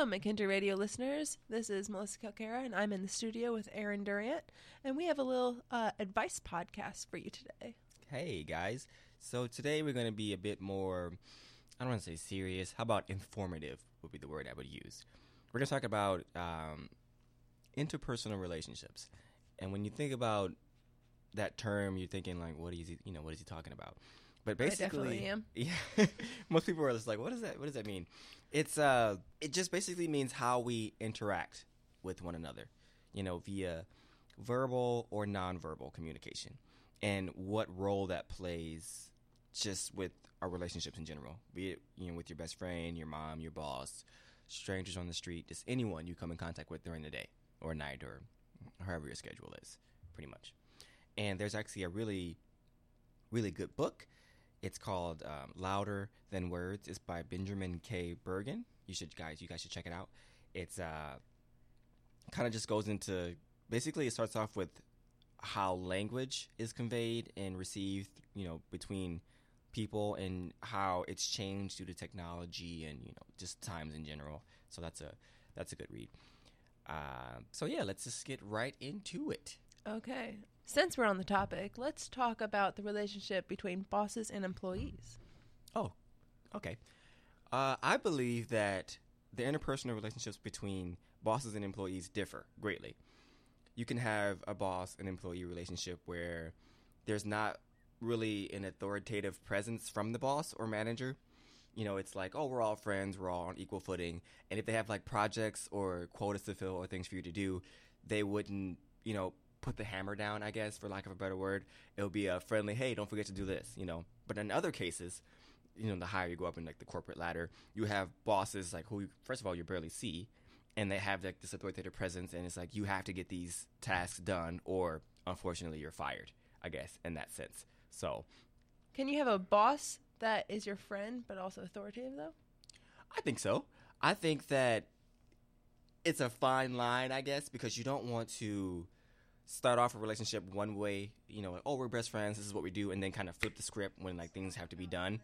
Hello, McKinter Radio listeners. This is Melissa Calcara, and I'm in the studio with Aron Durant, and we have a little uh, advice podcast for you today. Hey guys, so today we're going to be a bit more, I don't want to say serious, how about informative would be the word I would use. We're going to talk about um, interpersonal relationships. And when you think about that term, you're thinking like, what is he, you know, what is he talking about? But basically, yeah, most people are just like, what does that, what does that mean? It's, uh, it just basically means how we interact with one another, you know, via verbal or nonverbal communication and what role that plays just with our relationships in general, be it, you know, with your best friend, your mom, your boss, strangers on the street, just anyone you come in contact with during the day or night or however your schedule is, pretty much. And there's actually a really, really good book. It's called um, Louder Than Words. It's by Benjamin K. Bergen. You should guys, you guys should check it out. It's uh, kind of just goes into basically it starts off with how language is conveyed and received, you know, between people and how it's changed due to technology and you know just times in general. So that's a that's a good read. Uh, so yeah, let's just get right into it. Okay. Since we're on the topic, let's talk about the relationship between bosses and employees. Oh, okay. Uh, I believe that the interpersonal relationships between bosses and employees differ greatly. You can have a boss and employee relationship where there's not really an authoritative presence from the boss or manager. You know, it's like, oh, we're all friends, we're all on equal footing. And if they have like projects or quotas to fill or things for you to do, they wouldn't, you know, put the hammer down, I guess, for lack of a better word. It'll be a friendly, hey, don't forget to do this, you know. But in other cases, you know, the higher you go up in like the corporate ladder, you have bosses like who, first of all, you barely see, and they have like this authoritative presence, and it's like you have to get these tasks done, or unfortunately, you're fired. I guess in that sense. So, Can you have a boss that is your friend but also authoritative, though? I think so. I think that it's a fine line, I guess, because you don't want to start off a relationship one way, you know, like, oh, we're best friends, this is what we do, and then kind of flip the script when like things have to be done.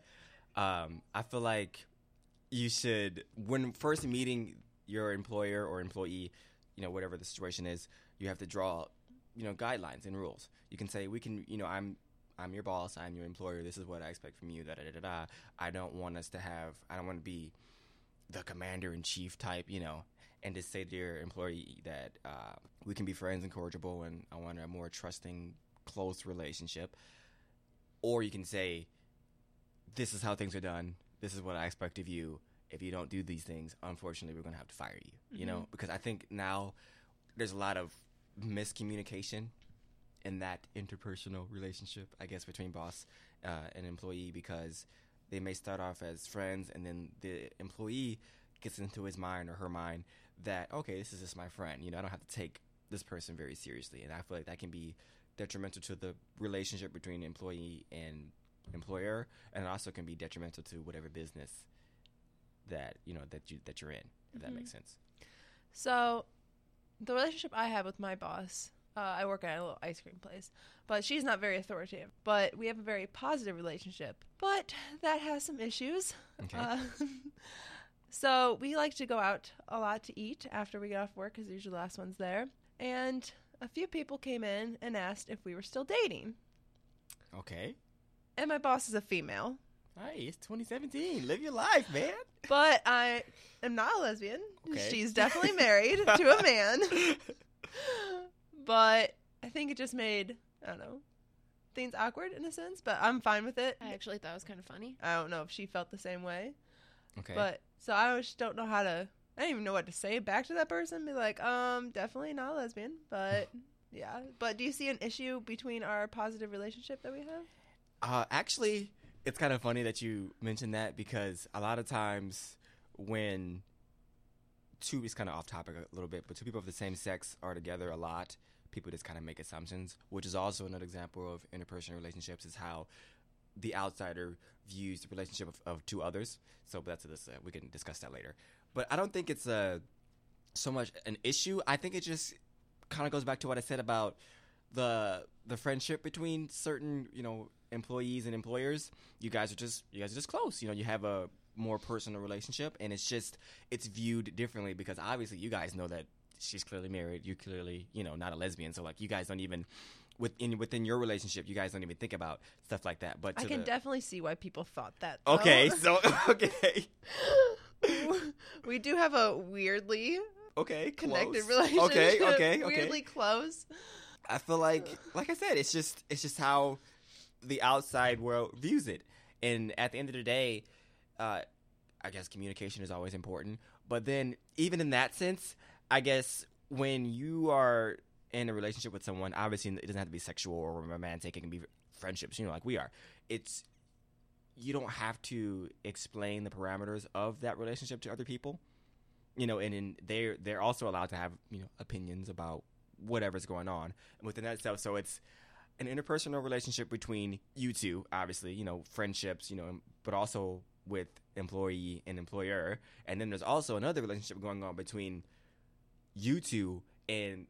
Um, I feel like you should, when first meeting your employer or employee, you know, whatever the situation is, you have to draw, you know, guidelines and rules. You can say, we can, you know, I'm I'm your boss, I'm your employer, this is what I expect from you, da da da da. I don't want us to have, I don't want to be the commander in chief type, you know, and to say to your employee that uh, we can be friends and cordial and I want a more trusting, close relationship. Or you can say, this is how things are done, this is what I expect of you. If you don't do these things, unfortunately, we're going to have to fire you, you know, because I think now there's a lot of miscommunication in that interpersonal relationship, I guess, between boss uh, and employee because they may start off as friends and then the employee gets into his mind or her mind that, okay, this is just my friend. You know, I don't have to take this person very seriously. And I feel like that can be detrimental to the relationship between employee and employer and it also can be detrimental to whatever business that you know that you that you're in if that makes sense So, the relationship I have with my boss, uh, I work at a little ice cream place, but she's not very authoritative. But we have a very positive relationship. But that has some issues. Okay. Uh, so, we like to go out a lot to eat after we get off work because usually the last one's there. And a few people came in and asked if we were still dating. okay And my boss is a female. hey it's 2017 live your life man But I am not a lesbian. Okay. She's definitely married to a man. But I think it just made, I don't know, things awkward in a sense, but I'm fine with it. I actually thought it was kind of funny. I don't know if she felt the same way. okay But so I just don't know how to I don't even know what to say back to that person. Be like, um, definitely not a lesbian, but yeah. But do you see an issue between our positive relationship that we have? Uh, actually, it's kind of funny that you mentioned that because a lot of times when two is kind of off topic a little bit, but two people of the same sex are together a lot, people just kind of make assumptions, which is also another example of interpersonal relationships is how the outsider views the relationship of, of two others. So that's this. Uh, we can discuss that later. But I don't think it's a so much an issue. I think it just kind of goes back to what I said about the the friendship between certain you know employees and employers. You guys are just you guys are just close. You know, you have a more personal relationship, and it's just it's viewed differently because obviously you guys know that she's clearly married. You clearly you know not a lesbian, so like you guys don't even within within your relationship, you guys don't even think about stuff like that. But I can the- definitely see why people thought that. though. okay, so okay, we do have a weirdly okay, connected close. relationship. Okay, okay, okay. Weirdly close. I feel like, like I said, it's just it's just how the outside world views it. And at the end of the day, uh, I guess communication is always important. But then, even in that sense, I guess when you are in a relationship with someone, obviously it doesn't have to be sexual or romantic. It can be friendships, you know, like we are. It's you don't have to explain the parameters of that relationship to other people. You know, and in they're they're also allowed to have you know opinions about whatever's going on within that stuff. So it's an interpersonal relationship between you two, obviously, you know, friendships, you know, but also with employee and employer. And then there's also another relationship going on between you two and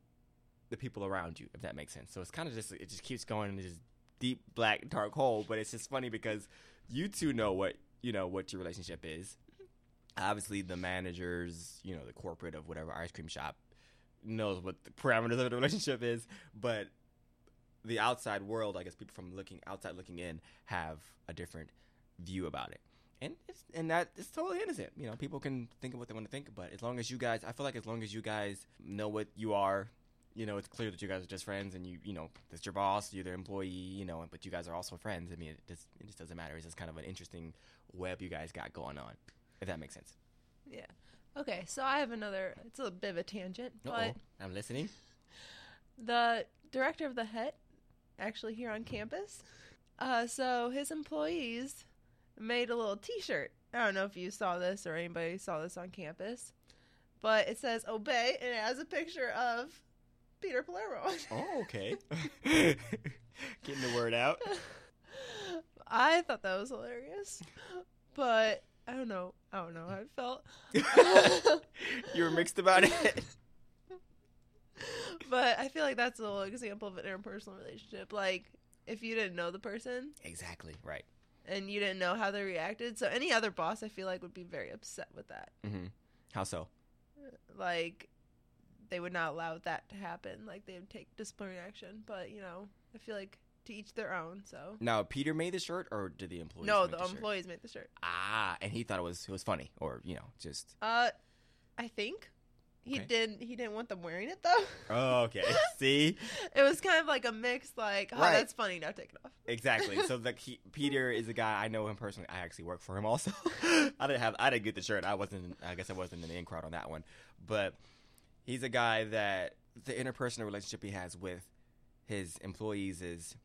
the people around you, if that makes sense. So it's kind of just it just keeps going in this deep black dark hole, but it's just funny because you two know what you know what your relationship is. Obviously, the managers, you know, the corporate of whatever ice cream shop knows what the parameters of the relationship is, but the outside world, I guess people from looking outside looking in have a different view about it. And it's and that it's totally innocent. You know, people can think of what they want to think, but as long as you guys I feel like as long as you guys know what you are, you know, it's clear that you guys are just friends and you you know, that's your boss, you're their employee, you know, but you guys are also friends. I mean it just it just doesn't matter. It's just kind of an interesting web you guys got going on. If that makes sense. Yeah. Okay, so I have another. It's a bit of a tangent, Uh-oh. but I'm listening. the director of the HET, actually here on campus, uh, so his employees made a little T-shirt. I don't know if you saw this or anybody saw this on campus, but it says "Obey" and it has a picture of Peter Palermo. Oh, okay. Getting the word out. I thought that was hilarious, but I don't know. I don't know how it felt. you were mixed about it. but I feel like that's a little example of an interpersonal relationship. Like if you didn't know the person exactly right. and you didn't know how they reacted, so any other boss I feel like would be very upset with that. hmm How so? Like they would not allow that to happen. Like they would take disciplinary action. But you know, I feel like to each their own. So Now, Peter made the shirt, or did the employees? no, make the shirt? employees made the shirt. Ah, and he thought it was it was funny, or you know, just Uh, I think he Okay. didn't. He didn't want them wearing it though. oh, okay. See, It was kind of like a mix. Like, oh, Right. that's funny. Now take it off. exactly. So like he, Peter is a guy I know him personally. I actually work for him also. I didn't have I didn't get the shirt. I wasn't. I guess I wasn't in the in crowd on that one, but he's a guy that the interpersonal relationship he has with his employees is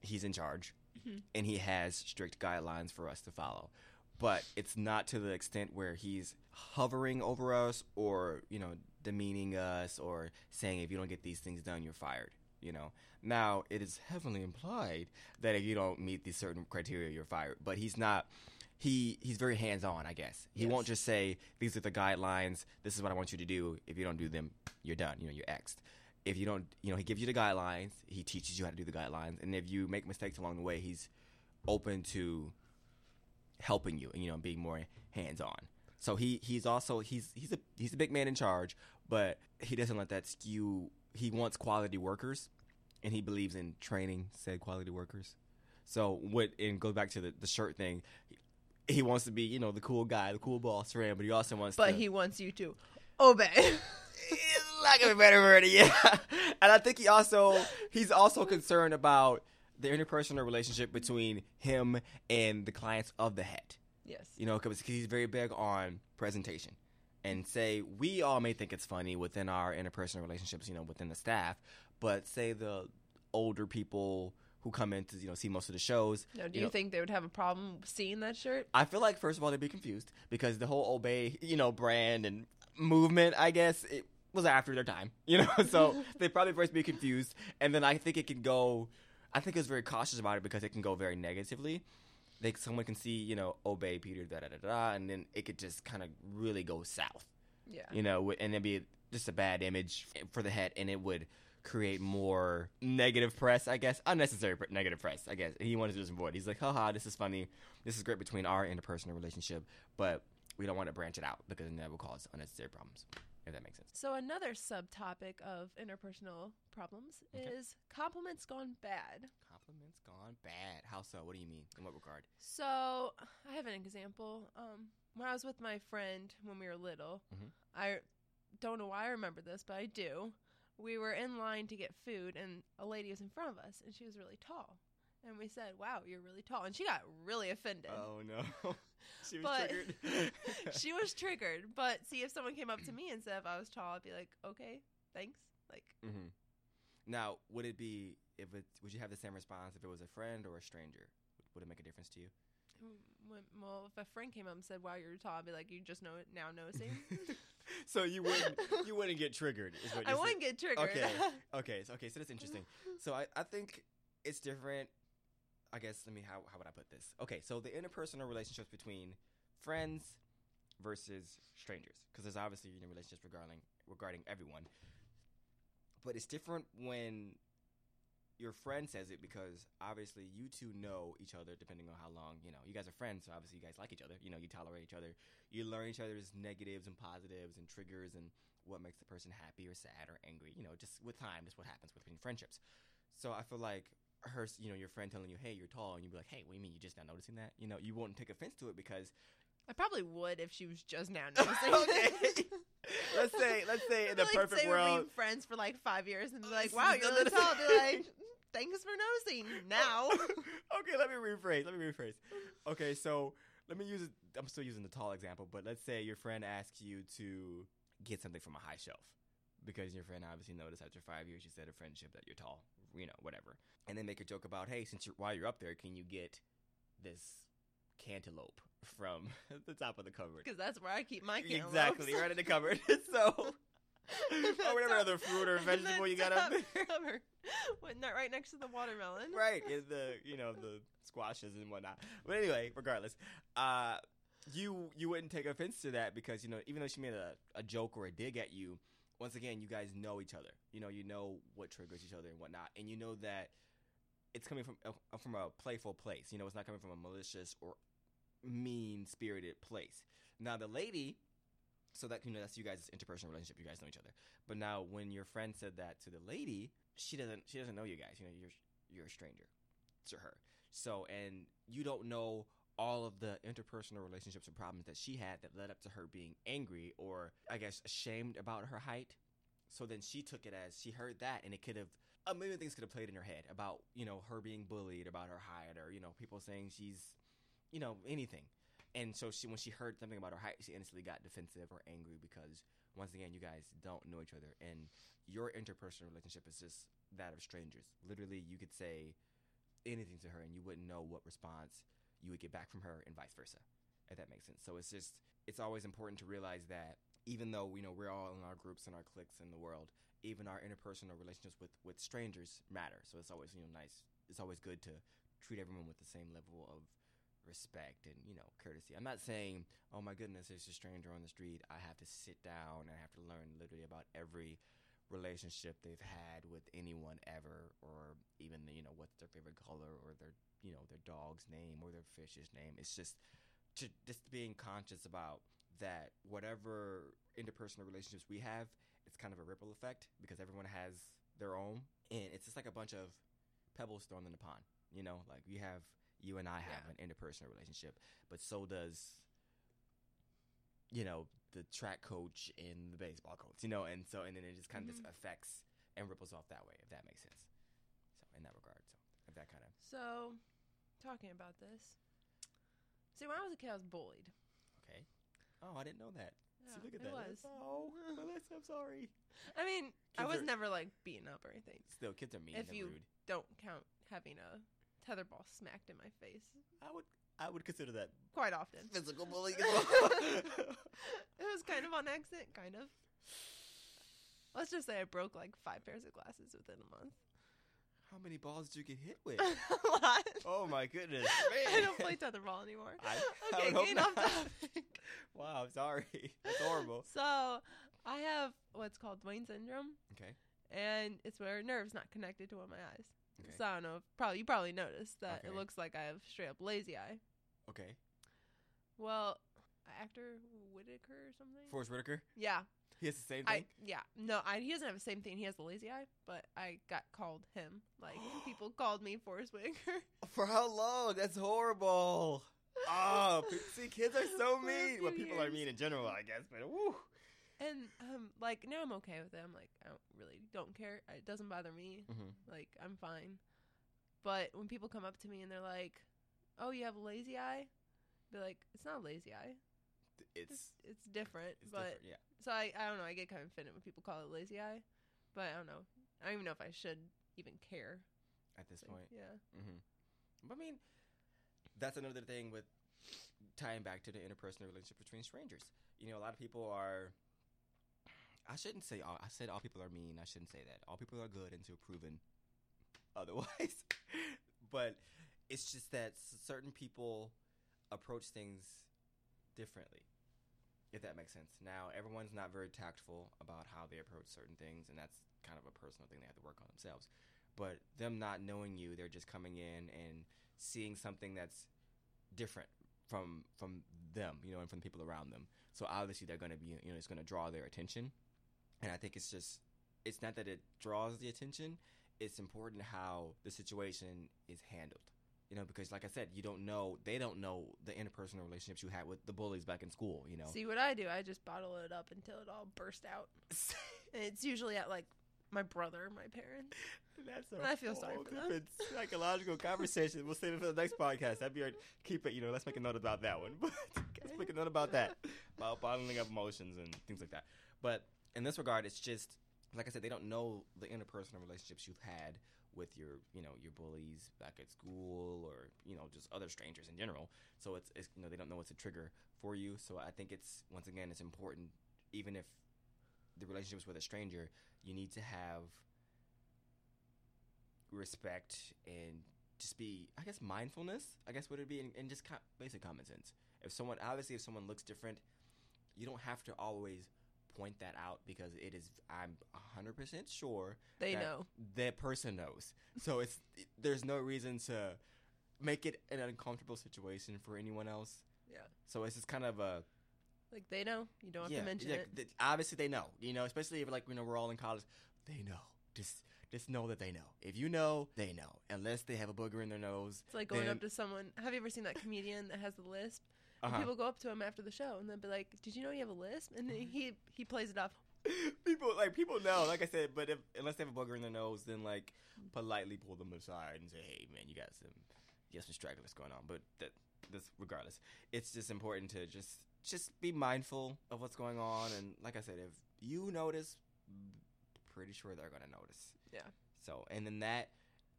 he's in charge Mhm. and he has strict guidelines for us to follow. But it's not to the extent where he's hovering over us or you know demeaning us or saying if you don't get these things done you're fired you know? Now it is heavily implied that if you don't meet these certain criteria you're fired. But he's not he he's very hands on i guess. He Yes. won't just say these are the guidelines. This is what i want you to do. If you don't do them you're done. You know you're xed if you don't you know he gives you the guidelines. He teaches you how to do the guidelines. And if you make mistakes along the way he's open to helping you and you know being more hands on so he he's also he's he's a he's a big man in charge but he doesn't let that skew he wants quality workers and he believes in training said quality workers. So what and goes back to the, the shirt thing he wants to be you know the cool guy the cool boss for him but he also wants But to But he wants you to obey. lack of a better word, yeah. And I think he also he's also concerned about the interpersonal relationship between him and the clients of the head. yes. You know, because he's very big on presentation. And say we all may think it's funny within our interpersonal relationships, you know, within the staff, but say the older people who come in to you know see most of the shows. Now, do you, know, think they would have a problem seeing that shirt? I feel like first of all they'd be confused because the whole obey, you know, brand and movement, I guess, it was after their time, you know. so they probably first be confused, and then I think it can go. I think it was very cautious about it because it can go very negatively. They someone can see, you know, obey Peter, da da da da, and then it could just kind of really go south, Yeah. you know, and it'd be just a bad image for the head, and it would create more negative press, I guess, unnecessary pr- negative press, I guess. He wanted to just avoid. He's like, haha, this is funny. This is great between our interpersonal relationship, but we don't want to branch it out because then that will cause unnecessary problems. If that makes sense. So another subtopic of interpersonal problems Okay. is compliments gone bad. Compliments gone bad. How so? What do you mean? In what regard? So I have an example. Um, when I was with my friend when we were little, Mhm. I don't know why I remember this, but I do. We were in line to get food, and a lady was in front of us, and she was really tall. And we said, "Wow, you're really tall," and she got really offended. Oh no, she was But- triggered. she was triggered. But see, if someone came up to me and said if I was tall, I'd be like, "Okay, thanks." Like, mm-hmm. Now, would it be if it? Would you have the same response if it was a friend or a stranger? Would it make a difference to you? when, well, if a friend came up and said, "Wow, you're tall," I'd be like, "You just know it now, noticing." so you wouldn't you wouldn't get triggered. Is what I wouldn't get triggered. Okay. Okay. So, okay. So that's interesting. So I, I think it's different. I guess. Let me. How how would I put this? Okay. So the interpersonal relationships between friends versus strangers, because there's obviously you know relationships regarding regarding everyone. But it's different when your friend says it because obviously you two know each other depending on how long you know you guys are friends so obviously you guys like each other you know you tolerate each other you learn each other's negatives and positives and triggers and what makes the person happy or sad or angry you know just with time that's what happens between friendships so i feel like her you know your friend telling you hey you're tall and you'd be like hey what do you mean you just now noticing that you know you won't take offense to it because I probably would if she was just now noticing. okay let's say let's say in the like, perfect say We've world been friends for like five years and be oh, like, "Wow, you're really tall." Be like, "Thanks for noticing." Now, okay, let me rephrase. Let me rephrase. Okay, so let me use. it- I'm still using the tall example, but let's say your friend asks you to get something from a high shelf because your friend obviously noticed after five years you said a friendship that you're tall, you know, whatever, and then make a joke about, hey, since you're while you're up there, can you get this cantaloupe from the top of the cupboard? because that's where I keep my cantaloupes. Exactly, right in the cupboard. so. Or whatever other fruit or vegetable you got up there. What, not right next to the watermelon. right in the you know the squashes and whatnot. But anyway regardless uh you you wouldn't take offense to that because you know even though she made a, a joke or a dig at you once again you guys know each other. You know you know what triggers each other and whatnot. And you know that it's coming from uh, from a playful place. You know it's not coming from a malicious or mean spirited place. Now the lady so that you know that's you guys' interpersonal relationship you guys know each other. But now when your friend said that to the lady she doesn't she doesn't know you guys. You know you're you're a stranger to her. So and you don't know all of the interpersonal relationships and problems that she had that led up to her being angry or i guess ashamed about her height. So then she took it as she heard that and it could have a million things could have played in her head about you know her being bullied about her height or you know people saying she's you know anything and so she when she heard something about her height she instantly got defensive or angry because once again you guys don't know each other. And your interpersonal relationship is just that of strangers. Literally you could say anything to her and you wouldn't know what response you would get back from her and vice versa if that makes sense. So it's just it's always important to realize that even though you know we're all in our groups and our cliques in the world even our interpersonal relationships with with strangers matter. So it's always you know nice it's always good to treat everyone with the same level of respect and you know courtesy. I'm not saying oh my goodness there's a stranger on the street. I have to sit down and i have to learn literally about every relationship they've had with anyone ever or even you know what's their favorite color or their you know their dog's name or their fish's name. It's just to just being conscious about that whatever interpersonal relationships we have it's kind of a ripple effect because everyone has their own and it's just like a bunch of pebbles thrown in the pond you know? Like we have you and i have Yeah. an interpersonal relationship but so does you know the track coach and the baseball coach you know and so and then it just kind of just mm-hmm. affects and ripples off that way if that makes sense so in that regard so if that kind of So, talking about this. See, when I was a kid, I was bullied. okay oh i didn't know that See, look at it that. was. Oh, Melissa, I'm sorry. I mean, I was are- never like beaten up or anything. Still, kids are mean If and you- rude. Don't count having a tetherball smacked in my face I would, I would consider that quite often. physical bullying. It was kind of on accident, kind of. Let's just say I broke like five pairs of glasses within a month. How many balls did you get hit with? a lot. Oh my goodness, I don't play tetherball anymore. I, I okay, hope getting off topic. Wow, sorry. That's horrible. So I have what's called Duane syndrome, Okay. and it's where a nerve's not connected to one of my eyes. Okay. So I don't know. Probably you probably noticed that Okay. it looks like I have straight up lazy eye. Okay. Well, actor Whitaker or something. Forest Whitaker. yeah, He has the same I thing. yeah no I he doesn't have the same thing. He has the lazy eye, but I got called him. Like people called me Forest Whitaker. For how long? That's horrible. Oh, see, kids are so mean. Well, people are mean in general, I guess. But woo. And um, like now I'm okay with it. I'm like I don't really don't care. It doesn't bother me. Mm-hmm. Like I'm fine. But when people come up to me and they're like, "Oh, you have a lazy eye," be like, "It's not a lazy eye. It's It's it's different." it's but different. Yeah. so I I don't know. I get kind of offended when people call it lazy eye. But I don't know. I don't even know if I should even care. At this Like, point. yeah. Mm-hmm. But I mean, that's another thing with tying back to the interpersonal relationship between strangers. You know, a lot of people are. I shouldn't say all. I said all people are mean. I shouldn't say that. All people are good until proven otherwise. but it's just that certain people approach things differently. If that makes sense. Now, everyone's not very tactful about how they approach certain things, and that's kind of a personal thing they have to work on themselves but them not knowing you, they're just coming in and seeing something that's different from from them, you know, and from the people around them. So obviously they're going to be, you know, it's going to draw their attention. And I think it's just it's not that it draws the attention, it's important how the situation is handled. You know, because like I said, you don't know, they don't know the interpersonal relationships you had with the bullies back in school, you know. See what I do? I just bottle it up until it all burst out. And it's usually at like my brother, my parents. That's And I feel sorry for them. psychological conversation. We'll save it for the next podcast. That'd be our, keep it. You know, let's make a note about that one. But let's make a note about that about bottling up emotions and things like that. But in this regard, it's just like I said, they don't know the interpersonal relationships you've had with your, you know, your bullies back at school or you know just other strangers in general. So it's, it's you know they don't know what's a trigger for you. So I think it's once again it's important, even if the relationships with a stranger, you need to have respect and just be, I guess, mindfulness. I guess would it be, and, and just co- basic common sense. If someone, obviously, if someone looks different, you don't have to always point that out because it is. I'm hundred percent sure They that know. that person knows. So it's there's no reason to make it an uncomfortable situation for anyone else. Yeah. So it's just kind of a Like they know. You don't have yeah, to mention yeah, it. th- obviously they know. You know, especially if like you know we're all in college, they know. Just just know that they know. If you know, they know. Unless they have a booger in their nose. It's like going then- up to someone. Have you ever seen that comedian that has the lisp? Uh-huh. people go up to him after the show and they'll be like, "Did you know you have a lisp?" And then he he plays it off. people like people know, like I said, but if unless they have a booger in their nose, then like politely pull them aside and say, "Hey, man, you got some, you got some stragglers going on." But that this regardless, it's just important to just just be mindful of what's going on, and like I said, if you notice, pretty sure they're gonna notice. Yeah. So, and then that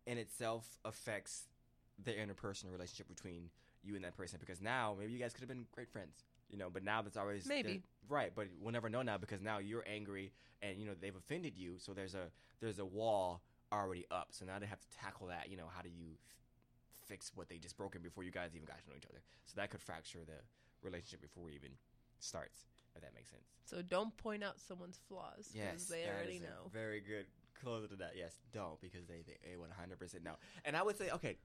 in itself affects the interpersonal relationship between you and that person because now maybe you guys could have been great friends, you know, but now that's always Maybe. right. But we'll never know now because now you're angry and you know they've offended you, so there's a there's a wall already up. So now they have to tackle that. You know, how do you f- fix what they just broken before you guys even got to know each other? So that could fracture the relationship before it even starts. If that makes sense. So don't point out someone's flaws because Yes, they already know. Very good. Closer to that. Yes, don't because they they hundred percent know. And I would say, okay,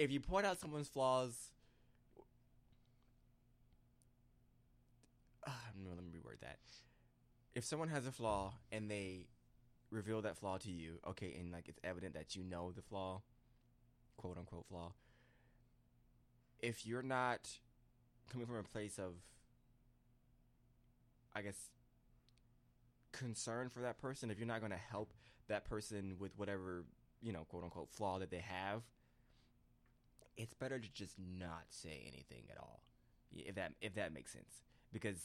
if you point out someone's flaws, uh, let me reword that. If someone has a flaw and they reveal that flaw to you, okay, and like it's evident that you know the flaw, quote unquote flaw. If you're not coming from a place of, I guess, concern for that person, if you're not going to help that person with whatever, you know, quote unquote flaw that they have, it's better to just not say anything at all. If that if that makes sense. Because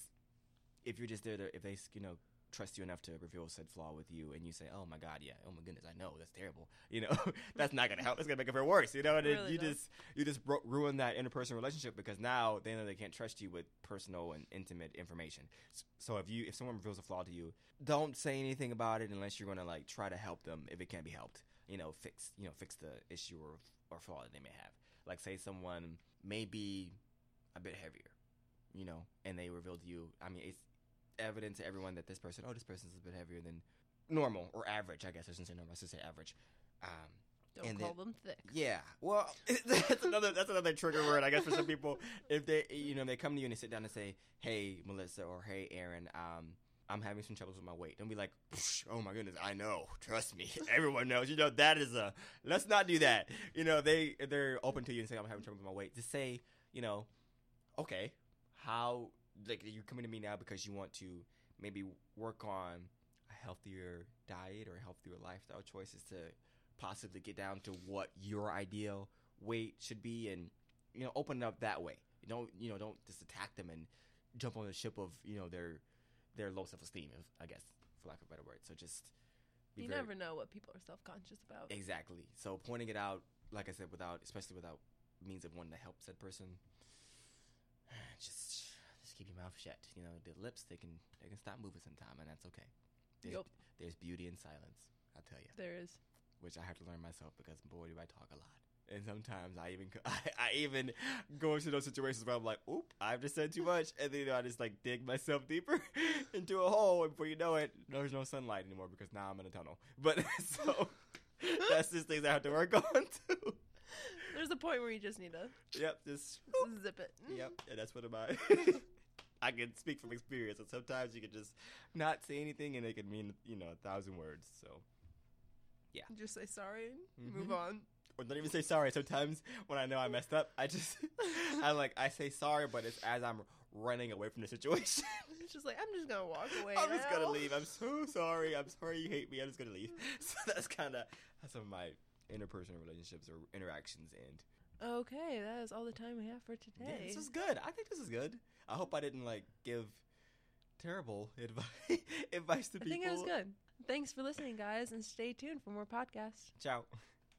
if you're just there to if they, you know, trust you enough to reveal said flaw with you and you say, "Oh my god, yeah. Oh my goodness, I know. That's terrible." You know, that's not to help. It's to make it feel worse, you know? And Really you does. just you just ru- ruin that interpersonal relationship because now they know they can't trust you with personal and intimate information. So if you if someone reveals a flaw to you, don't say anything about it unless you're to like try to help them if it can't be helped. You know, fix you know fix the issue or or flaw that they may have. Like say someone may be a bit heavier, you know, and they reveal to you. I mean, it's evident to everyone that this person, oh, this person's a bit heavier than normal or average. I guess I shouldn't say normal. I should say average. Um, Don't call then- them thick. yeah. Well, that's another that's another trigger word, I guess, for some people. If they you know they come to you and they sit down and say, "Hey, Melissa," or "Hey, Aron," um, I'm having some troubles with my weight. Don't be like, "Oh my goodness, I know. Trust me, everyone knows." You know that is a. Let's not do that. You know they they're open to you and say, "I'm having trouble with my weight." Just say, you know, okay, how like you're coming to me now because you want to maybe work on a healthier diet or healthier lifestyle choices to possibly get down to what your ideal weight should be and you know open up that way don't you know don't just attack them and jump on the ship of you know their their low self-esteem i guess for lack of a better word so just be You very- never know what people are self conscious about. exactly so pointing it out like i said without especially without means of wanting to help said person just just keep your mouth shut you know the lips they can they can stop moving sometime and that's okay there's, Yup. there's beauty in silence i'll tell you There is. which I have to learn myself because boy do I talk a lot. And sometimes I even I, I even go into those situations where I'm like, "Oop, I've just said too much," and then you know, I just like dig myself deeper into a hole, and before you know it, there's no sunlight anymore because now I'm in a tunnel. But so that's just things I have to work on too. There's a point where you just need to Yep, just zip it. yep, and that's what about. I can speak from experience, and sometimes you can just not say anything, and it can mean you know a thousand words. So yeah, Just say sorry and Mhm. move on. Or don't even say sorry. Sometimes when I know I messed up, I just I like I say sorry, but it's as I'm running away from the situation. It's just like I'm just gonna walk away. I'm just gonna leave. I'm so sorry. I'm sorry you hate me. I'm just gonna leave. So that's kind of how some of my interpersonal relationships or interactions end. Okay, that is all the time we have for Yeah, today. this is good. I think this is good. I hope I didn't like give terrible advice advice to people. I think it was good. Thanks for listening, guys, and stay tuned for more podcasts. Ciao.